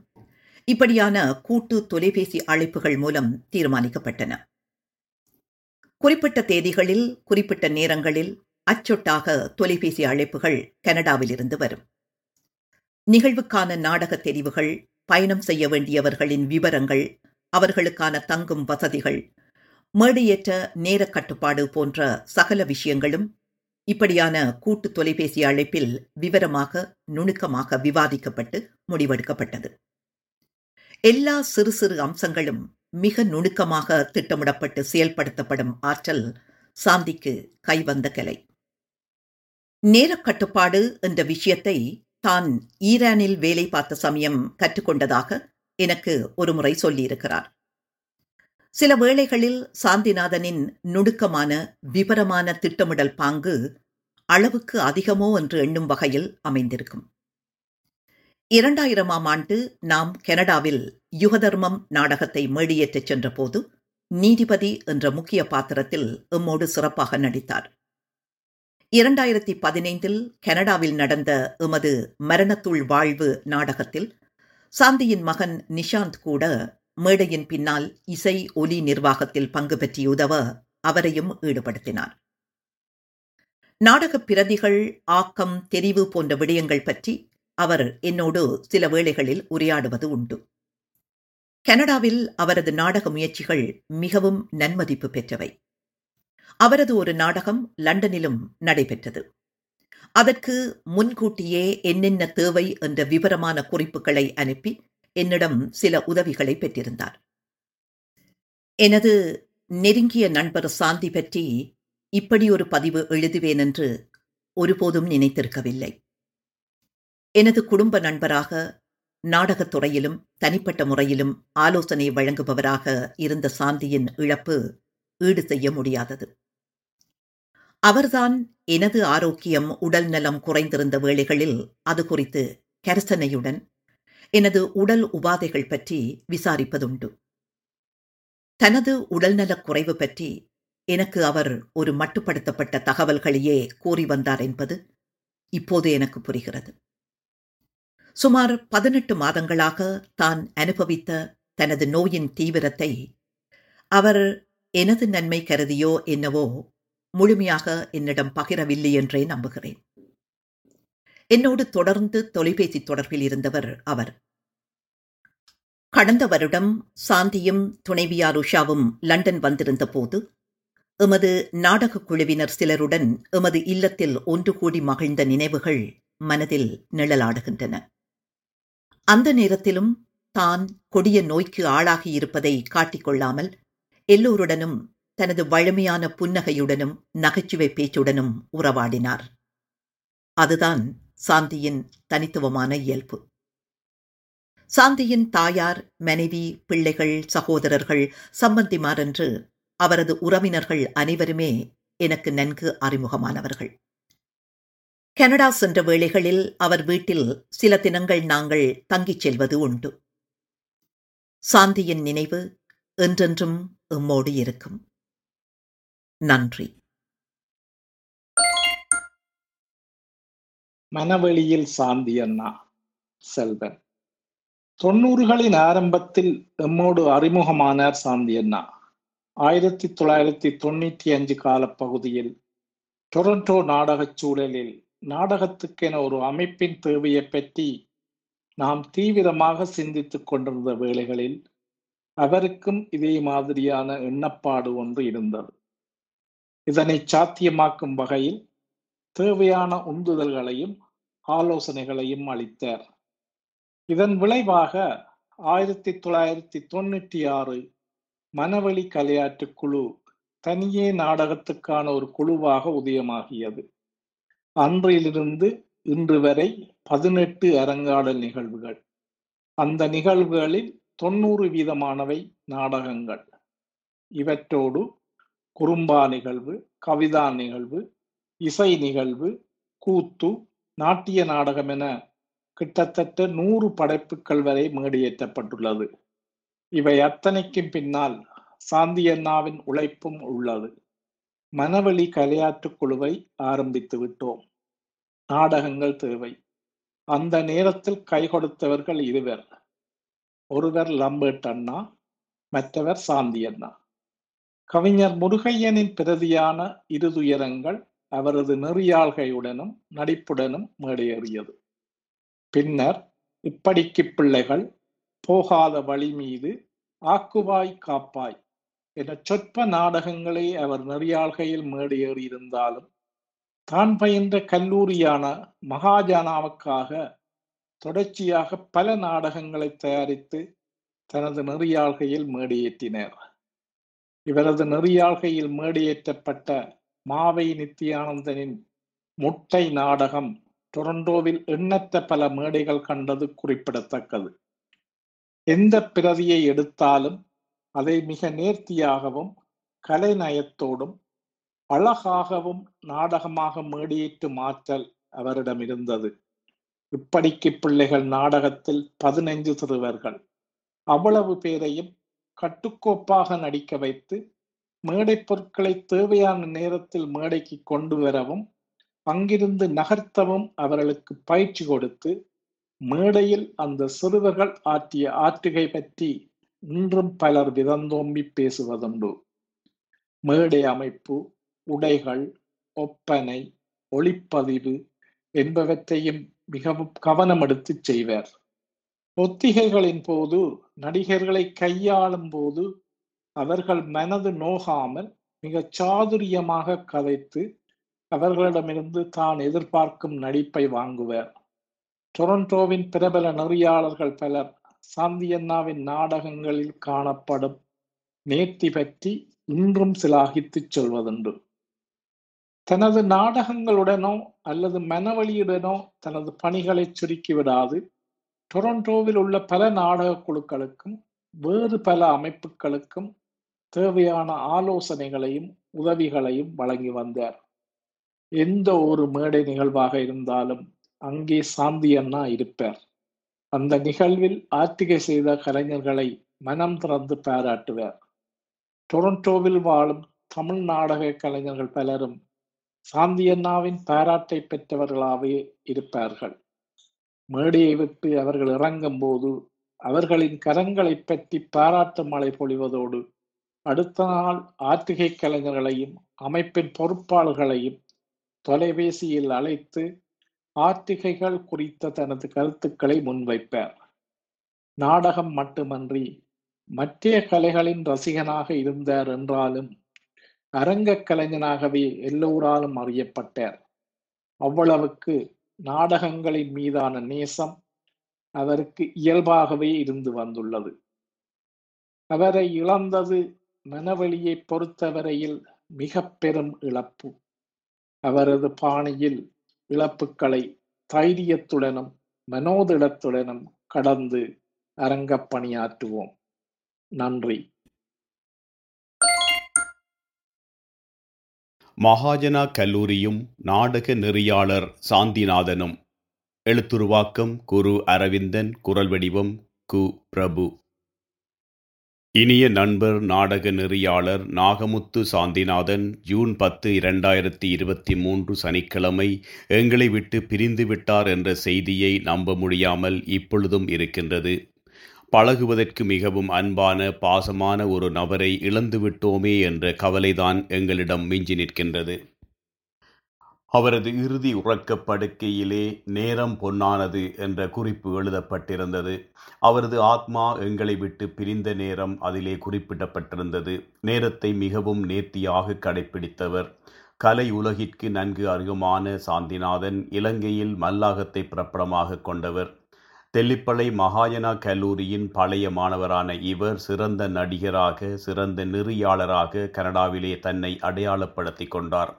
இப்படியான கூட்டு தொலைபேசி அழைப்புகள் மூலம் தீர்மானிக்கப்பட்டன. குறிப்பிட்ட தேதிகளில் குறிப்பிட்ட நேரங்களில் அச்சொட்டாக தொலைபேசி அழைப்புகள் கனடாவிலிருந்து வரும். நிகழ்வுக்கான நாடக தெரிவுகள் பயணம் செய்ய வேண்டியவர்களின் விவரங்கள் அவர்களுக்கான தங்கும் வசதிகள் மேடையேற்ற நேர கட்டுப்பாடு போன்ற சகல விஷயங்களும் இப்படியான கூட்டு தொலைபேசி அழைப்பில் விவரமாக நுணுக்கமாக விவாதிக்கப்பட்டு முடிவெடுக்கப்பட்டது. எல்லா சிறு சிறு அம்சங்களும் மிக நுணுக்கமாக திட்டமிடப்பட்டு செயல்படுத்தப்படும் ஆற்றல் சாந்திக்கு கைவந்த கலை. நேரக்கட்டுப்பாடு என்ற விஷயத்தை தான் ஈரானில் வேலை பார்த்த சமயம் கற்றுக்கொண்டதாக எனக்கு ஒருமுறை சொல்லியிருக்கிறார். சில வேளைகளில் சாந்திநாதனின் நுணுக்கமான விபரமான திட்டமிடல் பாங்கு அளவுக்கு அதிகமோ என்று எண்ணும் வகையில் அமைந்திருக்கும். இரண்டாயிரமாம் ஆண்டு நாம் கனடாவில் யுகதர்மம் நாடகத்தை மேடியேற்றச் சென்றபோது நீதிபதி என்ற முக்கிய பாத்திரத்தில் எம்மோடு சிறப்பாக நடித்தார். இரண்டாயிரத்தி பதினைந்தில் கனடாவில் நடந்த எமது மரணத்துள் வாழ்வு நாடகத்தில் சாந்தியின் மகன் நிஷாந்த் கூட மேடையின் பின்னால் இசை ஒலி நிர்வாகத்தில் பங்கு பெற்றி உதவ அவரையும் ஈடுபடுத்தினார். நாடகப் பிரதிகள் ஆக்கம் தெரிவு போன்ற விடயங்கள் பற்றி அவர் என்னோடு சில வேளைகளில் உரையாடுவது உண்டு. கனடாவில் அவரது நாடக முயற்சிகள் மிகவும் நன்மதிப்பு பெற்றவை. அவரது ஒரு நாடகம் லண்டனிலும் நடைபெற்றது. அதற்கு முன்கூட்டியே என்னென்ன தேவை என்ற விவரமான குறிப்புகளை அனுப்பி என்னிடம் சில உதவிகளை பெற்றிருந்தார். எனது நெருங்கிய நண்பர் சாந்தி பற்றி இப்படி ஒரு பதிவு எழுதுவேன் என்று ஒருபோதும் நினைத்திருக்கவில்லை. எனது குடும்ப நண்பராக நாடகத் துறையிலும் தனிப்பட்ட முறையிலும் ஆலோசனை வழங்குபவராக இருந்த சாந்தியின் இழப்பு ஈடு செய்ய முடியாதது. அவர்தான் எனது ஆரோக்கியம் உடல் நலம் குறைந்திருந்த வேளைகளில் அது குறித்து கரசனையுடன் எனது உடல் உபாதைகள் பற்றி விசாரிப்பதுண்டு. தனது உடல்நலக் குறைவு பற்றி எனக்கு அவர் ஒரு மட்டுப்படுத்தப்பட்ட தகவல்களையே கூறி வந்தார் என்பது இப்போது எனக்கு புரிகிறது. சுமார் பதினெட்டு மாதங்களாக தான் அனுபவித்த தனது நோயின் தீவிரத்தை அவர் எனது நன்மை கருதியோ என்னவோ முழுமையாக என்னிடம் பகிரவில்லை என்றே நம்புகிறேன். என்னோடு தொடர்ந்து தொலைபேசி தொடர்பில் இருந்தவர் அவர். கடந்த வருடம் சாந்தியும் துணைவியார் உஷாவும் லண்டன் வந்திருந்த போது எமது நாடகக் குழுவினர் சிலருடன் எமது இல்லத்தில் ஒன்று கூடி மகிழ்ந்த நினைவுகள் மனதில் நிழலாடுகின்றன. அந்த நேரத்திலும் தான் கொடிய நோய்க்கு ஆளாகி இருப்பதை காட்டிக்கொள்ளாமல் எல்லோருடனும் தனது வழமையான புன்னகையுடனும் நகைச்சுவை பேச்சுடனும் உறவாடினார். அதுதான் சாந்தியின் தனித்துவமான இயல்பு. சாந்தியின் தாயார் மனைவி பிள்ளைகள் சகோதரர்கள் சம்பந்திமார் என்று அவரது உறவினர்கள் அனைவருமே எனக்கு நன்கு அறிமுகமானவர்கள். கனடா சென்ற வேளைகளில் அவர் வீட்டில் சில தினங்கள் நாங்கள் தங்கிச் செல்வது உண்டு. சாந்தியின் நினைவு என்றென்றும் எம்மோடு இருக்கும். நன்றி. மனவெளியில் சாந்தி அண்ணா செல்வன். தொண்ணூறுகளின் ஆரம்பத்தில் எம்மோடு அறிமுகமானார் சாந்தி அண்ணா. ஆயிரத்தி தொள்ளாயிரத்தி தொண்ணூற்றி அஞ்சு காலப்பகுதியில் டொரண்டோ நாடகச் சூழலில் நாடகத்துக்கென ஒரு அமைப்பின் தேவையை பற்றி நாம் தீவிரமாக சிந்தித்துக் கொண்டிருந்த வேளைகளில் அவருக்கும் இதே மாதிரியான எண்ணப்பாடு ஒன்று இருந்தது. இதனை சாத்தியமாக்கும் வகையில் தேவையான உந்துதல்களையும் ஆலோசனைகளையும் அளித்தார். இதன் விளைவாக ஆயிரத்தி தொள்ளாயிரத்தி தொண்ணூற்றி ஆறு மனவழி கலையாட்டு குழு தனியே நாடகத்துக்கான ஒரு குழுவாக உதயமாகியது. அன்றிலிருந்து இன்று வரை பதினெட்டு அரங்காடல் நிகழ்வுகள். அந்த நிகழ்வுகளில் தொண்ணூறு வீதமானவை நாடகங்கள். இவற்றோடு குறும்பா நிகழ்வு கவிதா நிகழ்வு இசை நிகழ்வு கூத்து நாட்டிய நாடகம் என கிட்டத்தட்ட நூறு படைப்புகள் வரை மேடியேற்றப்பட்டுள்ளது இவை அத்தனைக்கும் பின்னால் சாந்தி அண்ணாவின் உழைப்பும் உள்ளது. மனவழி கலையாற்றுக் குழுவை ஆரம்பித்து விட்டோம். நாடகங்கள் தேவை. அந்த நேரத்தில் கை கொடுத்தவர்கள் இருவர். ஒருவர் லம்பேட் அண்ணா மற்றவர் சாந்தி அண்ணா. கவிஞர் முருகையனின் பிரதியான இருதுயரங்கள் அவரது நெறியாள்கையுடனும் நடிப்புடனும் மேடையேறியது. பின்னர் இப்படிக்கு பிள்ளைகள் போகாத வழி மீது ஆக்குவாய் காப்பாய் என சொற்ப நாடகங்களை அவர் நெறியாள்கையில் மேடையேறியிருந்தாலும் தான் பயின்ற கல்லூரியான மகாஜானாவுக்காக தொடர்ச்சியாக பல நாடகங்களை தயாரித்து தனது நெறியாள்கையில் மேடையேற்றினார். இவரது நெறியாள்கையில் மேடையேற்றப்பட்ட மாவை நித்யானந்தனின் முட்டை நாடகம் டொரண்டோவில் எண்ணற்ற பல மேடைகள் கண்டது குறிப்பிடத்தக்கது. எந்த பிரதியை எடுத்தாலும் அதை மிக நேர்த்தியாகவும் கலைநயத்தோடும் அழகாகவும் நாடகமாக மேடையேற்று மாற்றல் அவரிடம் இருந்தது. இப்படிக்கு பிள்ளைகள் நாடகத்தில் பதினைந்து சிறுவர்கள். அவ்வளவு பேரையும் கட்டுக்கோப்பாக நடிக்க வைத்து மேடை பொருட்களை தேவையான நேரத்தில் மேடைக்கு கொண்டு வரவும் அங்கிருந்து நகர்த்தவும் அவர்களுக்கு பயிற்சி கொடுத்து மேடையில் அந்த சிறுவர்கள் ஆற்றிய ஆற்றுகை பற்றி இன்றும் பலர் விதந்தோம்பி பேசுவதுண்டு. மேடை அமைப்பு உடைகள் ஒப்பனை ஒளிப்பதிவு என்பவற்றையும் மிகவும் கவனம் எடுத்து செய்வர். ஒத்திகைகளின் போது நடிகர்களை கையாளும் போது அவர்கள் மனது நோகாமல் மிக சாதுரியமாக கதைத்து அவர்களிடமிருந்து தான் எதிர்பார்க்கும் நடிப்பை வாங்குவார். டொரண்டோவின் பிரபல நெறியாளர்கள் பலர் சாந்தியன்னாவின் நாடகங்களில் காணப்படும் நேர்த்தி பற்றி இன்றும் சிலாகித்துச் சொல்வதுண்டு. தனது நாடகங்களுடனோ அல்லது மனவழியுடனோ தனது பணிகளை சுருக்கிவிடாது டொரண்டோவில் உள்ள பல நாடக குழுக்களுக்கும் வேறு பல அமைப்புகளுக்கும் தேவையான ஆலோசனைகளையும் உதவிகளையும் வழங்கி வந்தார். எந்த ஒரு மேடை நிகழ்வாக இருந்தாலும் அங்கே சாந்தி அண்ணா இருப்பார். அந்த நிகழ்வில் ஆர்த்திகை செய்த கலைஞர்களை மனம் திறந்து பாராட்டுவார். டொரண்டோவில் வாழும் தமிழ் நாடக கலைஞர்கள் பலரும் சாந்தி அண்ணாவின் பாராட்டை பெற்றவர்களாகவே இருப்பார்கள். மேடையை விட்டு அவர்கள் இறங்கும் போது அவர்களின் கரங்களை பற்றி பாராட்டு மழை பொழிவதோடு அடுத்த நாள் ஆர்த்திகை கலைஞர்களையும் அமைப்பின் பொறுப்பாளர்களையும் தொலைபேசியில் அழைத்து ஆர்த்திகைகள் குறித்த தனது கருத்துக்களை முன்வைப்பார். நாடகம் மட்டுமன்றி மற்ற கலைகளின் ரசிகனாக இருந்தார் என்றாலும் அரங்க கலைஞனாகவே எல்லோராலும் அறியப்பட்டார். அவ்வளவுக்கு நாடகங்களின் மீதான நேசம் அவருக்கு இயல்பாகவே இருந்து வந்துள்ளது. அவரை இழந்தது மனவெளியை பொறுத்தவரையில் மிக பெரும் இழப்பு. அவரது பாணியில் இழப்புகளை தைரியத்துடனும் மனோதிடத்துடனும் கடந்து அரங்கப் பணியாற்றுவோம். நன்றி. மகாஜனா கல்லூரியும் நாடக நெறியாளர் சாந்திநாதனும். எழுத்துருவாக்கம் குரு அரவிந்தன் குரல் வடிவம் கு. பிரபு. இனிய நண்பர் நாடக நெறியாளர் நாகமுத்து சாந்திநாதன் ஜூன் பத்து இரண்டாயிரத்தி இருபத்தி மூன்று சனிக்கிழமை எங்களை விட்டு பிரிந்து விட்டார் என்ற செய்தியை நம்ப முடியாமல் இப்பொழுதும் இருக்கின்றது. பழகுவதற்கு மிகவும் அன்பான பாசமான ஒரு நபரை இழந்துவிட்டோமே என்ற கவலைதான் எங்களிடம் மிஞ்சி நிற்கின்றது. அவரது இறுதி உறக்கப் படுக்கையிலே நேரம் பொன்னானது என்ற குறிப்பு எழுதப்பட்டிருந்தது. அவரது ஆத்மா எங்களை விட்டு பிரிந்த நேரம் அதிலே குறிப்பிடப்பட்டிருந்தது. நேரத்தை மிகவும் நேர்த்தியாக கடைபிடித்தவர் கலை உலகிற்கு நன்கு அருகமான சாந்திநாதன் இலங்கையில் மல்லாகத்தை பிரபலமாக கொண்டவர். தெல்லிப்பளை மகாஜனா கல்லூரியின் பழைய மாணவரான இவர் சிறந்த நடிகராக சிறந்த நெறியாளராக கனடாவிலே தன்னை அடையாளப்படுத்தி கொண்டார்.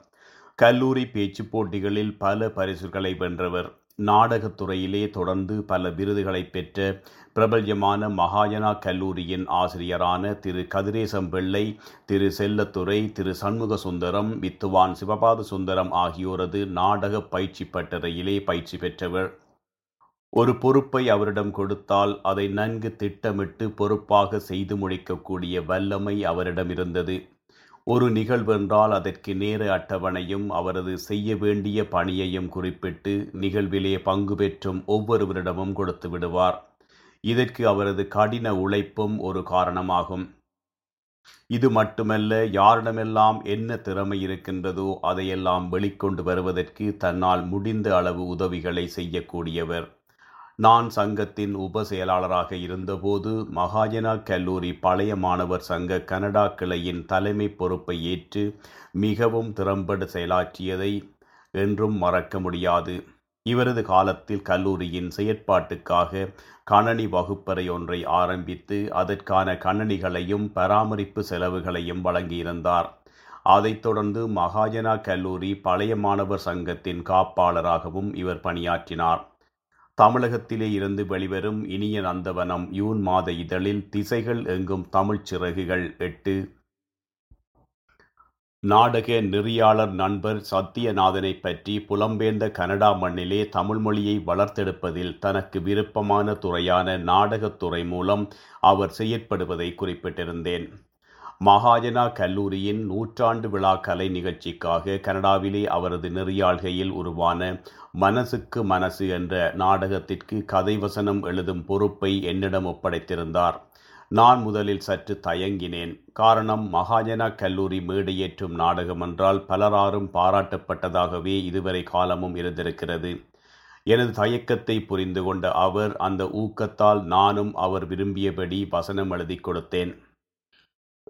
கல்லூரி பேச்சு போட்டிகளில் பல பரிசுகளை வென்றவர். நாடகத்துறையிலே தொடர்ந்து பல விருதுகளை பெற்ற பிரபல்யமான மகாஜனா கல்லூரியின் ஆசிரியரான திரு கதிரேசம் பிள்ளை திரு செல்லத்துறை திரு சண்முக சுந்தரம் வித்துவான் சிவபாத சுந்தரம் ஆகியோரது நாடக பயிற்சி பட்டறையிலே பயிற்சி பெற்றவர். ஒரு பொறுப்பை அவரிடம் கொடுத்தால் அதை நன்கு திட்டமிட்டு பொறுப்பாக செய்து முடிக்கக்கூடிய வல்லமை அவரிடம் இருந்தது ஒரு நிகழ்வென்றால் அதற்கு நேர அட்டவணையும் அவரது செய்ய வேண்டிய பணியையும் குறிப்பிட்டு நிகழ்விலே பங்கு பெற்றும் ஒவ்வொருவரிடமும் கொடுத்து விடுவார். இதற்கு அவரது கடின உழைப்பும் ஒரு காரணமாகும். இது மட்டுமல்ல யாரிடமெல்லாம் என்ன திறமை இருக்கின்றதோ அதையெல்லாம் வெளிக்கொண்டு வருவதற்கு தன்னால் முடிந்த அளவு உதவிகளை செய்யக்கூடியவர். நான் சங்கத்தின் உப செயலாளராக இருந்தபோது மகாஜனா கல்லூரி பழைய மாணவர் சங்க கனடா கிளையின் தலைமை பொறுப்பை ஏற்று மிகவும் திறம்பட செயலாற்றியதை என்றும் மறக்க முடியாது. இவரது காலத்தில் கல்லூரியின் செயற்பாட்டுக்காக கணனி வகுப்பறை ஒன்றை ஆரம்பித்து அதற்கான கணனிகளையும் பராமரிப்பு செலவுகளையும் வழங்கியிருந்தார். அதைத் தொடர்ந்து மகாஜனா கல்லூரி பழைய மாணவர் சங்கத்தின் காப்பாளராகவும் இவர் பணியாற்றினார். தமிழகத்திலே இருந்து வெளிவரும் இனிய நந்தவனம் யூன் மாத இதழில் திசைகள் எங்கும் தமிழ்ச் சிறகுகள் எட்டு. நாடக நெறியாளர் நண்பர் சத்தியநாதனை பற்றி புலம்பெயர்ந்த கனடா மண்ணிலே தமிழ்மொழியை வளர்த்தெடுப்பதில் தனக்கு விருப்பமான துறையான நாடகத்துறை மூலம் அவர் செயற்படுவதை குறிப்பிட்டிருந்தேன். மகாஜனா கல்லூரியின் நூற்றாண்டு விழா கலை நிகழ்ச்சிக்காக கனடாவிலே அவரது நெறியாள்கையில் உருவான மனசுக்கு மனசு என்ற நாடகத்திற்கு கதை வசனம் எழுதும் பொறுப்பை என்னிடம் ஒப்படைத்திருந்தார். நான் முதலில் சற்று தயங்கினேன். காரணம் மகாஜனா கல்லூரி மேடையேற்றும் நாடகம் என்றால் பலராரும் பாராட்டப்பட்டதாகவே இதுவரை காலமும் இருந்திருக்கிறது. எனது தயக்கத்தை புரிந்து கொண்ட அவர் அந்த ஊக்கத்தால் நானும் அவர் விரும்பியபடி வசனம் எழுதி கொடுத்தேன்.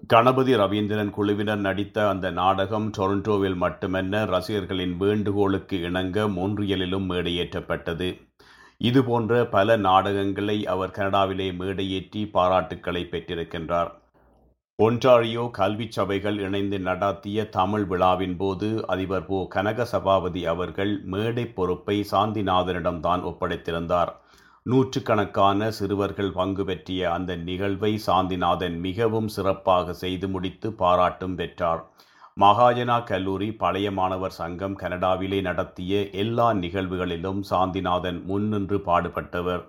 கணபதி ரவீந்திரன் குழுவினர் நடித்த அந்த நாடகம் டொரண்டோவில் மட்டுமல்ல ரசிகர்களின் வேண்டுகோளுக்கு இணங்க மொன்றியலிலும் மேடையேற்றப்பட்டது. இதுபோன்ற பல நாடகங்களை அவர் கனடாவிலே மேடையேற்றி பாராட்டுக்களை பெற்றிருக்கின்றார். ஒன்றாரியோ கல்வி சபைகள் இணைந்து நடாத்திய தமிழ் விழாவின் போது அதிபர் போ. கனக சபாபதி அவர்கள் மேடை பொறுப்பை சாந்திநாதனிடம்தான் ஒப்படைத்திருந்தார். நூற்றுக்கணக்கான சிறுவர்கள் பங்கு பெற்றிய அந்த நிகழ்வை சாந்திநாதன் மிகவும் சிறப்பாக செய்து முடித்து பாராட்டும் பெற்றார். மகாஜனா கல்லூரி பழைய மாணவர் சங்கம் கனடாவிலே நடத்திய எல்லா நிகழ்வுகளிலும் சாந்திநாதன் முன்னின்று பாடுபட்டவர்.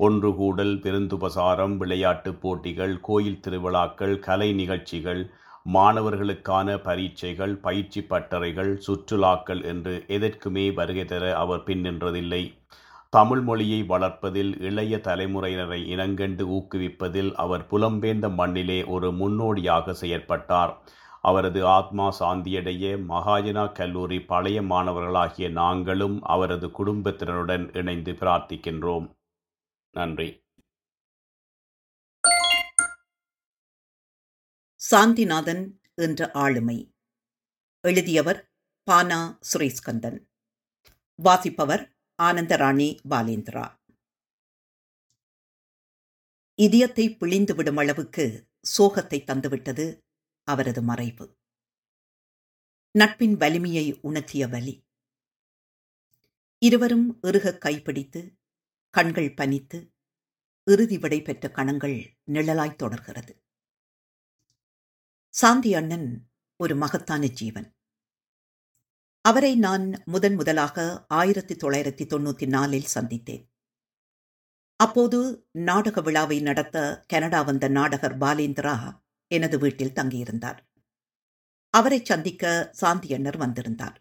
ஒன்று கூடல் விருந்துபசாரம் விளையாட்டுப் போட்டிகள் கோயில் திருவிழாக்கள் கலை நிகழ்ச்சிகள் மாணவர்களுக்கான பரீட்சைகள் பயிற்சி பட்டறைகள் சுற்றுலாக்கள் என்று எதற்குமே வருகை தர அவர் பின்னின்றதில்லை தமிழ் மொழியை வளர்ப்பதில் இளைய தலைமுறையினரை இனங்கண்டு ஊக்குவிப்பதில் அவர் புலம்பெயர்ந்த மண்ணிலே ஒரு முன்னோடியாக செயற்பட்டார். அவரது ஆத்மா சாந்தியடைய மகாஜனா கல்லூரி பழைய மாணவர்களாகிய நாங்களும் அவரது குடும்பத்தினருடன் இணைந்து பிரார்த்திக்கின்றோம். நன்றி. சாந்திநாதன் என்ற ஆளுமை. எழுதியவர் பானா சுரேஸ்கந்தன் வாசிப்பவர் ஆனந்தராணி பாலேந்திரா. இதயத்தை பிழிந்துவிடும் அளவுக்கு சோகத்தை தந்துவிட்டது அவரது மறைவு. நட்பின் வலிமையை உணர்த்திய வலி. இருவரும் இறுக கைப்பிடித்து கண்கள் பனித்து இறுதி விடை பெற்ற கணங்கள் நிழலாய் தொடர்கிறது. சாந்தி அண்ணன் ஒரு மகத்தான ஜீவன். அவரை நான் முதன் முதலாக ஆயிரத்தி தொள்ளாயிரத்தி தொண்ணூத்தி நாலில் சந்தித்தேன். அப்போது நாடக விழாவை நடத்த கனடா வந்த நாடகர் பாலேந்திரா எனது வீட்டில் தங்கியிருந்தார். அவரை சந்திக்க சாந்தி அண்ணர் வந்திருந்தார்.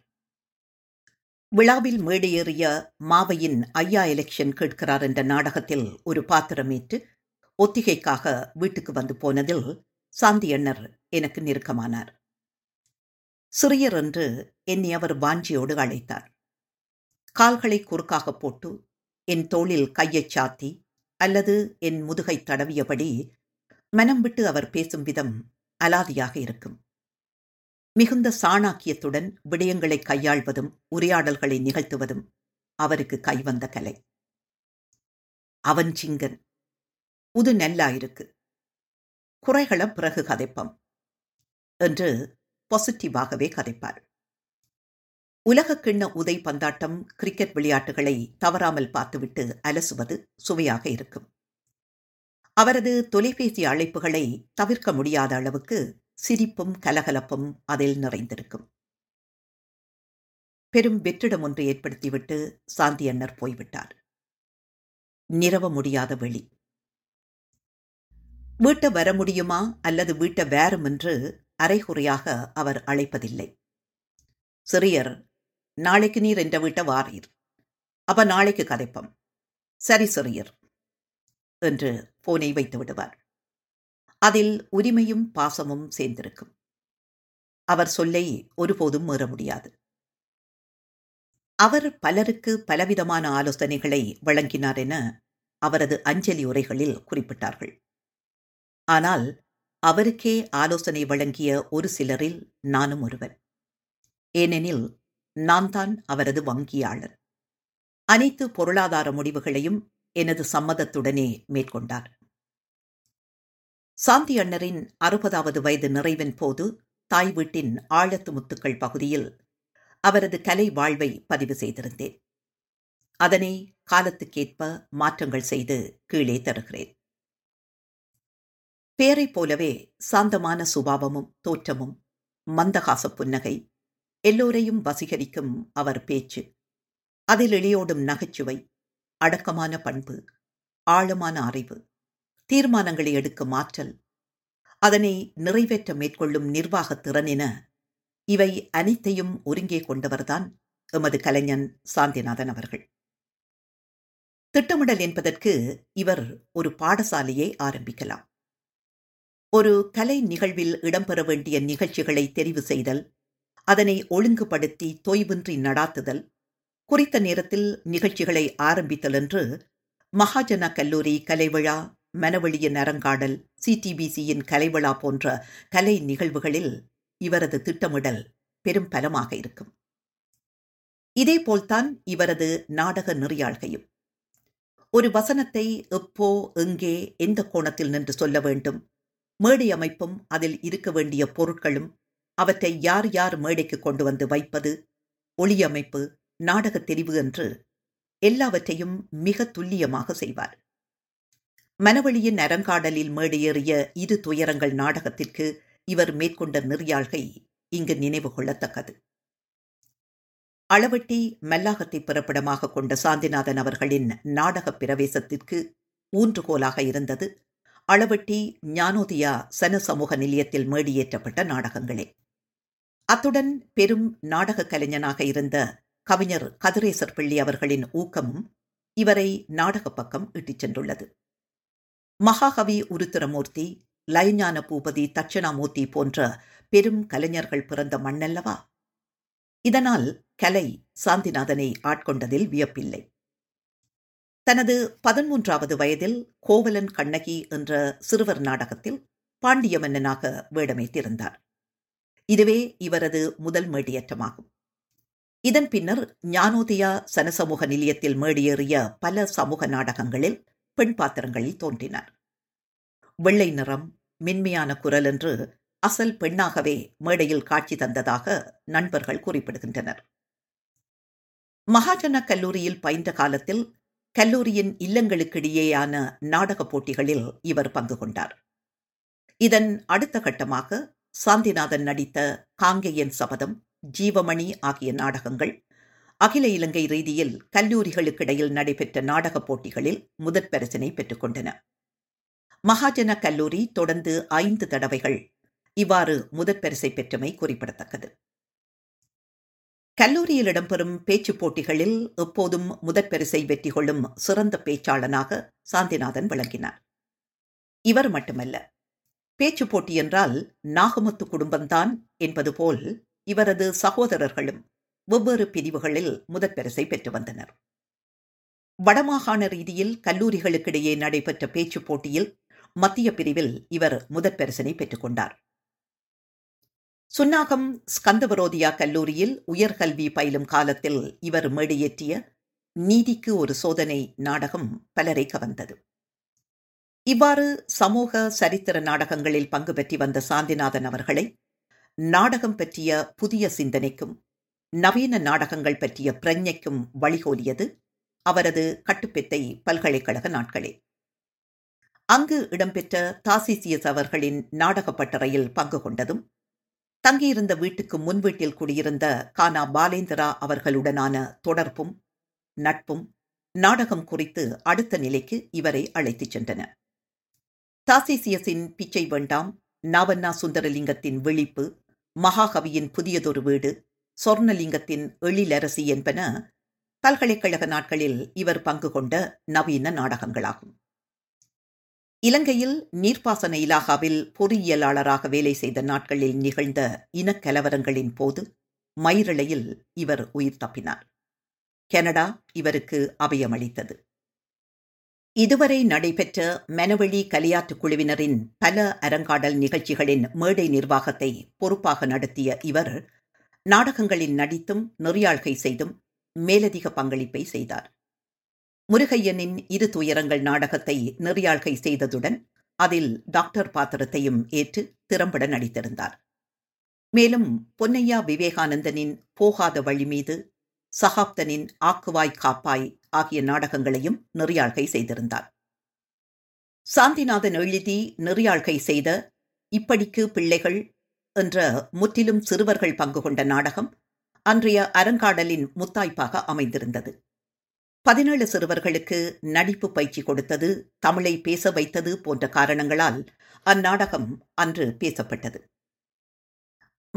விழாவில் மேடையேறிய மாவையின் ஐயா எலெக்ஷன் கேட்கிறார் என்ற நாடகத்தில் ஒரு பாத்திரமேற்று ஒத்திகைக்காக வீட்டுக்கு வந்து போனதில் சாந்தி அண்ணர் எனக்கு நெருக்கமானார். சிறியர் என்று என்னை அவர் வாஞ்சியோடு அழைத்தார். கால்களை குறுக்காக போட்டு என் தோளில் கையைச் சாத்தி அல்லது என் முதுகை தடவியபடி மனம் விட்டு அவர் பேசும் விதம் அலாதியாக இருக்கும். மிகுந்த சாணாக்கியத்துடன் விடயங்களை கையாள்வதும் உரையாடல்களை நிகழ்த்துவதும் அவருக்கு கைவந்த கலை. அவன் சிங்கன். உது நெல்லாயிருக்கு. குறைகளை பிறகு கதைப்பம் என்று பாசிட்டிவாகவே கதைப்பார். உலகக்கிண்ண உதை பந்தாட்டம் கிரிக்கெட் விளையாட்டுகளை தவறாமல் பார்த்துவிட்டு அலசுவது சுவையாக இருக்கும். அவரது தொலைபேசி அழைப்புகளை தவிர்க்க முடியாத அளவுக்கு சிரிப்பும் கலகலப்பும் அதில் நிறைந்திருக்கும். பெரும் வெற்றிடம் ஒன்று ஏற்படுத்திவிட்டு சாந்தி அண்ணர் போய்விட்டார். நிறவ முடியாத வெளி. வீட்டை வர முடியுமா அல்லது வீட்டை வேறும் என்று அரைகுறையாக அவர் அழைப்பதில்லை. சிறியர் நாளைக்கு நீர் என்ற வீட்டை வாரீர். அப்ப நாளைக்கு கதைப்பம். சரி சிறியர் என்று போனை வைத்து விடுவார். அதில் உரிமையும் பாசமும் சேர்ந்திருக்கும். அவர் சொல்லை ஒருபோதும் மீற முடியாது. அவர் பலருக்கு பலவிதமான ஆலோசனைகளை வழங்கினார் என அவரது அஞ்சலி உரைகளில் குறிப்பிட்டார்கள். ஆனால் அவருக்கே ஆலோசனை வழங்கிய ஒரு சிலரில் நானும் ஒருவன். ஏனெனில் நான் தான் அவரது வங்கியாளர். அனைத்து பொருளாதார முடிவுகளையும் எனது சம்மதத்துடனே மேற்கொண்டார். சாந்தி அண்ணரின் அறுபதாவது வயது நிறைவின் போது தாய் வீட்டின் ஆழத்து முத்துக்கள் பகுதியில் அவரது கலை வாழ்வை பதிவு செய்திருந்தேன். அதனை காலத்துக்கேற்ப மாற்றங்கள் செய்து கீழே தருகிறேன். பேரைப் போலவே சாந்தமான சுபாவமும் தோற்றமும் மந்தகாச புன்னகை எல்லோரையும் வசீகரிக்கும் அவர் பேச்சு. அதில் இளையோடும் நகைச்சுவை அடக்கமான பண்பு ஆழமான அறிவு தீர்மானங்களை எடுக்கும் ஆற்றல் அதனை நிறைவேற்ற மேற்கொள்ளும் நிர்வாகத் திறன் என இவை அனைத்தையும் ஒருங்கே கொண்டவர்தான் எமது கலைஞன் சாந்திநாதன் அவர்கள். திட்டமிடல் என்பதற்கு இவர் ஒரு பாடசாலையை ஆரம்பிக்கலாம். ஒரு கலை நிகழ்வில் இடம்பெற வேண்டிய நிகழ்ச்சிகளை தெரிவு செய்தல் அதனை ஒழுங்குபடுத்தி தொய்வின்றி நடாத்துதல் குறித்த நேரத்தில் நிகழ்ச்சிகளை ஆரம்பித்தல் என்று மகாஜன கல்லூரி கலைவிழா மனவெளியின் அரங்காடல் சிடிபிசியின் கலைவிழா போன்ற கலை நிகழ்வுகளில் இவரது திட்டமிடல் பெரும் பலமாக இருக்கும். இதேபோல்தான் இவரது நாடக நெறியாழ்கையும் ஒரு வசனத்தை எப்போ எங்கே எந்த கோணத்தில் நின்று சொல்ல வேண்டும்? மேடை அமைப்பும் அதில் இருக்க வேண்டிய பொருட்களும் அவற்றை யார் யார் மேடைக்கு கொண்டு வந்து வைப்பது ஒளியமைப்பு நாடகத் தெரிவு என்று எல்லாவற்றையும் மிக துல்லியமாக செய்வார். மனவழியின் அரங்காடலில் மேடையேறிய இரு துயரங்கள் நாடகத்திற்கு இவர் மேற்கொண்ட நெறியாள்கை இங்கு நினைவு கொள்ளத்தக்கது. அளவட்டி மல்லாகத்தை பிறப்பிடமாக கொண்ட சாந்திநாதன் அவர்களின் நாடக பிரவேசத்திற்கு ஊன்றுகோலாக இருந்தது. அளவட்டி ஞானோதயா சன சமூக நிலையத்தில் மேடியேற்றப்பட்ட நாடகங்களே. அத்துடன் பெரும் நாடக கலைஞனாக இருந்த கவிஞர் கதிரேசர் பிள்ளை அவர்களின் ஊக்கமும் இவரை நாடக பக்கம் இட்டுச் சென்றுள்ளது. மகாகவி உருத்திரமூர்த்தி லயஞான பூபதி தட்சிணாமூர்த்தி போன்ற பெரும் கலைஞர்கள் பிறந்த மண்ணல்லவா? இதனால் கலை சாந்திநாதனை ஆட்கொண்டதில் வியப்பில்லை. தனது பதிமூன்றாவது வயதில் கோவலன் கண்ணகி என்ற சிறுவர் நாடகத்தில் பாண்டிய மன்னனாக வேடமேற்றிருந்தார். இதுவே இவரது முதல் மேடியேற்றமாகும். இதன் பின்னர் ஞானோதயா சனசமூக நிலையத்தில் மேடியேறிய பல சமூக நாடகங்களில் பெண் பாத்திரங்களில் தோன்றினார். வெள்ளை நிறம் மென்மையான குரல் என்று அசல் பெண்ணாகவே மேடையில் காட்சி தந்ததாக நண்பர்கள் குறிப்பிடுகின்றனர். மகாஜன கல்லூரியில் பயின்ற காலத்தில் கல்லூரியின் இல்லங்களுக்கிடையேயான நாடகப் போட்டிகளில் இவர் பங்கு கொண்டார். இதன் அடுத்த கட்டமாக சாந்திநாதன் நடித்த காங்கேயன் சபதம் ஜீவமணி ஆகிய நாடகங்கள் அகில இலங்கை ரீதியில் கல்லூரிகளுக்கிடையில் நடைபெற்ற நாடகப் போட்டிகளில் முதற் பரிசினை பெற்றுக்கொண்டன மகாஜன கல்லூரி தொடர்ந்து ஐந்து தடவைகள் இவ்வாறு முதற் பரிசை பெற்றமை குறிப்பிடத்தக்கது. கல்லூரியில் இடம்பெறும் பேச்சுப் போட்டிகளில் எப்போதும் முதற் பரிசை வெற்றி கொள்ளும் சிறந்த பேச்சாளனாக சாந்திநாதன் விளங்கினார். இவர் மட்டுமல்ல. பேச்சுப் போட்டி என்றால் நாகமுத்து குடும்பம்தான் என்பது போல் இவரது சகோதரர்களும் வெவ்வேறு பிரிவுகளில் முதற் பரிசை பெற்று வந்தனர். வடமாகாண ரீதியில் கல்லூரிகளுக்கிடையே நடைபெற்ற பேச்சுப் போட்டியில் மத்திய பிரிவில் இவர் முதற் பெற்றுக்கொண்டார் சுன்னாகம் ஸ்கந்தவரோதியா கல்லூரியில் உயர்கல்வி பயிலும் காலத்தில் இவர் மேடையேற்றிய நீதிக்கு ஒரு சோதனை நாடகம் பலரை கவர்ந்தது இவ்வாறு சமூக சரித்திர நாடகங்களில் பங்கு பெற்றி வந்த சாந்திநாதன் அவர்களை நாடகம் பற்றிய புதிய சிந்தனைக்கும் நவீன நாடகங்கள் பற்றிய பிரஞ்ஞைக்கும் வழிகோலியது அவரது கட்டுப்பெத்தை பல்கலைக்கழக நாட்களே. அங்கு இடம்பெற்ற தாசிசியஸ் அவர்களின் நாடகப் பட்டறையில் பங்கு கொண்டதும் தங்கியிருந்த வீட்டுக்கு முன் வீட்டில் குடியிருந்த கானா பாலேந்திரா அவர்களுடனான தொடர்பும் நட்பும் நாடகம் குறித்து அடுத்த நிலைக்கு இவரை அழைத்துச் சென்றன. தாசிசியஸின் பிச்சை வேண்டாம் நாவண்ணா சுந்தரலிங்கத்தின் விழிப்பு மகாகவியின் புதியதொரு வீடு சொர்ணலிங்கத்தின் எழிலரசி என்பன பல்கலைக்கழக நாட்களில் இவர் பங்கு கொண்ட நவீன நாடகங்களாகும். இலங்கையில் நீர்ப்பாசன இலாகாவில் பொறியியலாளராக வேலை செய்த நாட்களில் நிகழ்ந்த இனக்கலவரங்களின் போது மயிரிழையில் இவர் உயிர் தப்பினார். கனடா இவருக்கு அபயமளித்தது. இதுவரை நடைபெற்ற மெனவெளி கலியாட்டுக் குழுவினரின் பல அரங்காடல் நிகழ்ச்சிகளின் மேடை நிர்வாகத்தை பொறுப்பாக நடத்திய இவர் நாடகங்களில் நடித்தும் நெறியாழ்கை செய்தும் மேலதிக பங்களிப்பை செய்தார். முருகையனின் இரு துயரங்கள் நாடகத்தை நெறியாழ்கை செய்ததுடன் அதில் டாக்டர் பாத்திரத்தையும் ஏற்று திறம்பட நடித்திருந்தார். மேலும் பொன்னையா விவேகானந்தனின் போகாத வழி மீது சகாப்தனின் ஆக்குவாய் காப்பாய் ஆகிய நாடகங்களையும் நெறியாழ்கை செய்திருந்தார். சாந்திநாதன் எழுதி நெறியாழ்கை செய்த இப்படிக்கு பிள்ளைகள் என்ற முற்றிலும் சிறுவர்கள் பங்கு கொண்ட நாடகம் அன்றைய அரங்காடலின் முத்தாய்ப்பாக அமைந்திருந்தது. பதினேழு சிறுவர்களுக்கு நடிப்பு பயிற்சி கொடுத்தது தமிழை பேச வைத்தது போன்ற காரணங்களால் அந்நாடகம் அன்று பேசப்பட்டது.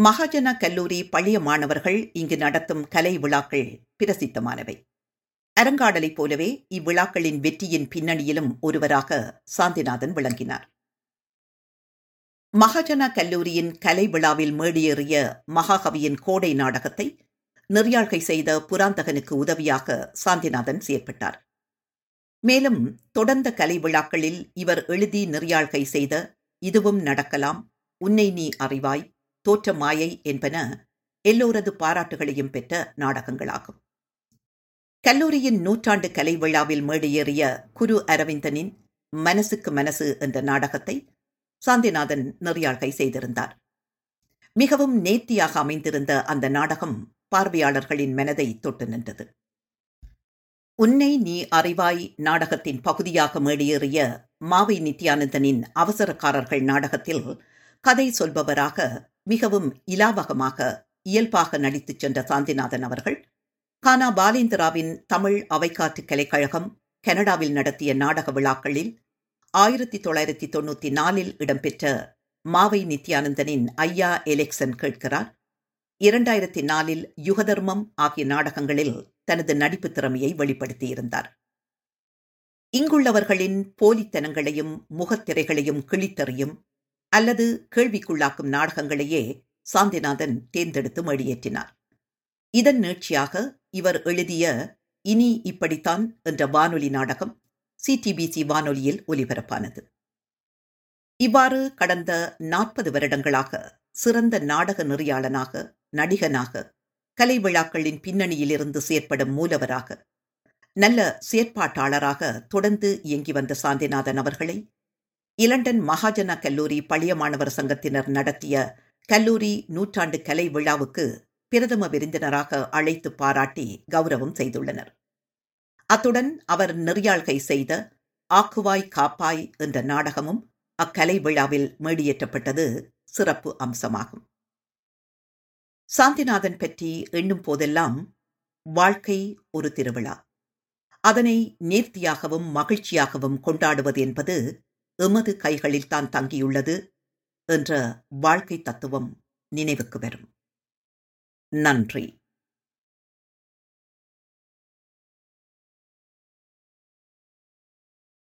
மகாஜன கல்லூரி பழைய மாணவர்கள் இங்கு நடத்தும் கலை விழாக்கள் பிரசித்தமானவை. அரங்காடலைப் போலவே இவ்விழாக்களின் வெற்றியின் பின்னணியிலும் ஒருவராக சாந்திநாதன் விளங்கினார். மகாஜன கல்லூரியின் கலை விழாவில் மேடியேறிய மகாகவியின் கோடை நாடகத்தை நெறியாழ்கை செய்த புராந்தகனுக்கு உதவியாக சாந்திநாதன் செயற்பட்டார். மேலும் தொடர்ந்த கலை விழாக்களில் இவர் எழுதி நெறியாழ்கை செய்த இதுவும் நடக்கலாம் உன்னை நீ அறிவாய் தோற்ற மாயை என்பன எல்லோரது பாராட்டுகளையும் பெற்ற நாடகங்களாகும். கல்லூரியின் நூற்றாண்டு கலை விழாவில் மேடையேறிய குரு அரவிந்தனின் மனசுக்கு மனசு என்ற நாடகத்தை சாந்திநாதன் நெறியாழ்கை செய்திருந்தார். மிகவும் நேர்த்தியாக அமைந்திருந்த அந்த நாடகம் பார்வையாளர்களின் மனதை தொட்டு நின்றது. உன்னை நீ அறிவாய் நாடகத்தின் பகுதியாக மேடியேறிய மாவை நித்யானந்தனின் அவசரக்காரர்கள் நாடகத்தில் கதை சொல்பவராக மிகவும் இலாவகமாக இயல்பாக நடித்துச் சென்ற சாந்திநாதன் அவர்கள் கானா பாலேந்திராவின் தமிழ் அவைக்காற்று கலைக்கழகம் கனடாவில் நடத்திய நாடக விழாக்களில் ஆயிரத்தி தொள்ளாயிரத்தி தொண்ணூத்தி நாலில் இடம்பெற்ற மாவை நித்யானந்தனின் ஐயா எலெக்சன் கேட்கிறார். இரண்டாயிரத்தி நாலில் யுகதர்மம் ஆகிய நாடகங்களில் தனது நடிப்பு திறமையை வெளிப்படுத்தியிருந்தார். இங்குள்ளவர்களின் போலித்தனங்களையும் முகத்திரைகளையும் கிழித்தறியும் அல்லது கேள்விக்குள்ளாக்கும் நாடகங்களையே சாந்திநாதன் தேர்ந்தெடுத்து மொழியேற்றினார் இதன் நீட்சியாக இவர் எழுதிய இனி இப்படித்தான் என்ற வானொலி நாடகம் சிடிபிசி வானொலியில் ஒலிபரப்பானது. இவ்வாறு கடந்த நாற்பது வருடங்களாக சிறந்த நாடக நெறியாளனாக நடிகனாக கலை விழாக்களின் பின்னணியிலிருந்து செயற்படும் மூலவராக நல்ல செயற்பாட்டாளராக தொடர்ந்து இயங்கி வந்த சாந்திநாதன் அவர்களை இலண்டன் மகாஜன கல்லூரி பழைய மாணவர் சங்கத்தினர் நடத்திய கல்லூரி நூற்றாண்டு கலை விழாவுக்கு பிரதம விருந்தினராக அழைத்து பாராட்டி கௌரவம் செய்துள்ளனர். அத்துடன் அவர் நெறியாள்கை செய்த ஆக்குவாய் காப்பாய் என்ற நாடகமும் அக்கலை விழாவில் மேடியேற்றப்பட்டது சிறப்பு அம்சமாகும். சாந்திநாதன் பற்றி எண்ணும் போதெல்லாம் வாழ்க்கை ஒரு திருவிழா. அதனை நேர்த்தியாகவும் மகிழ்ச்சியாகவும் கொண்டாடுவது என்பது எமது கைகளில் தான் தங்கியுள்ளது என்ற வாழ்க்கை தத்துவம் நினைவுக்கு வரும். நன்றி.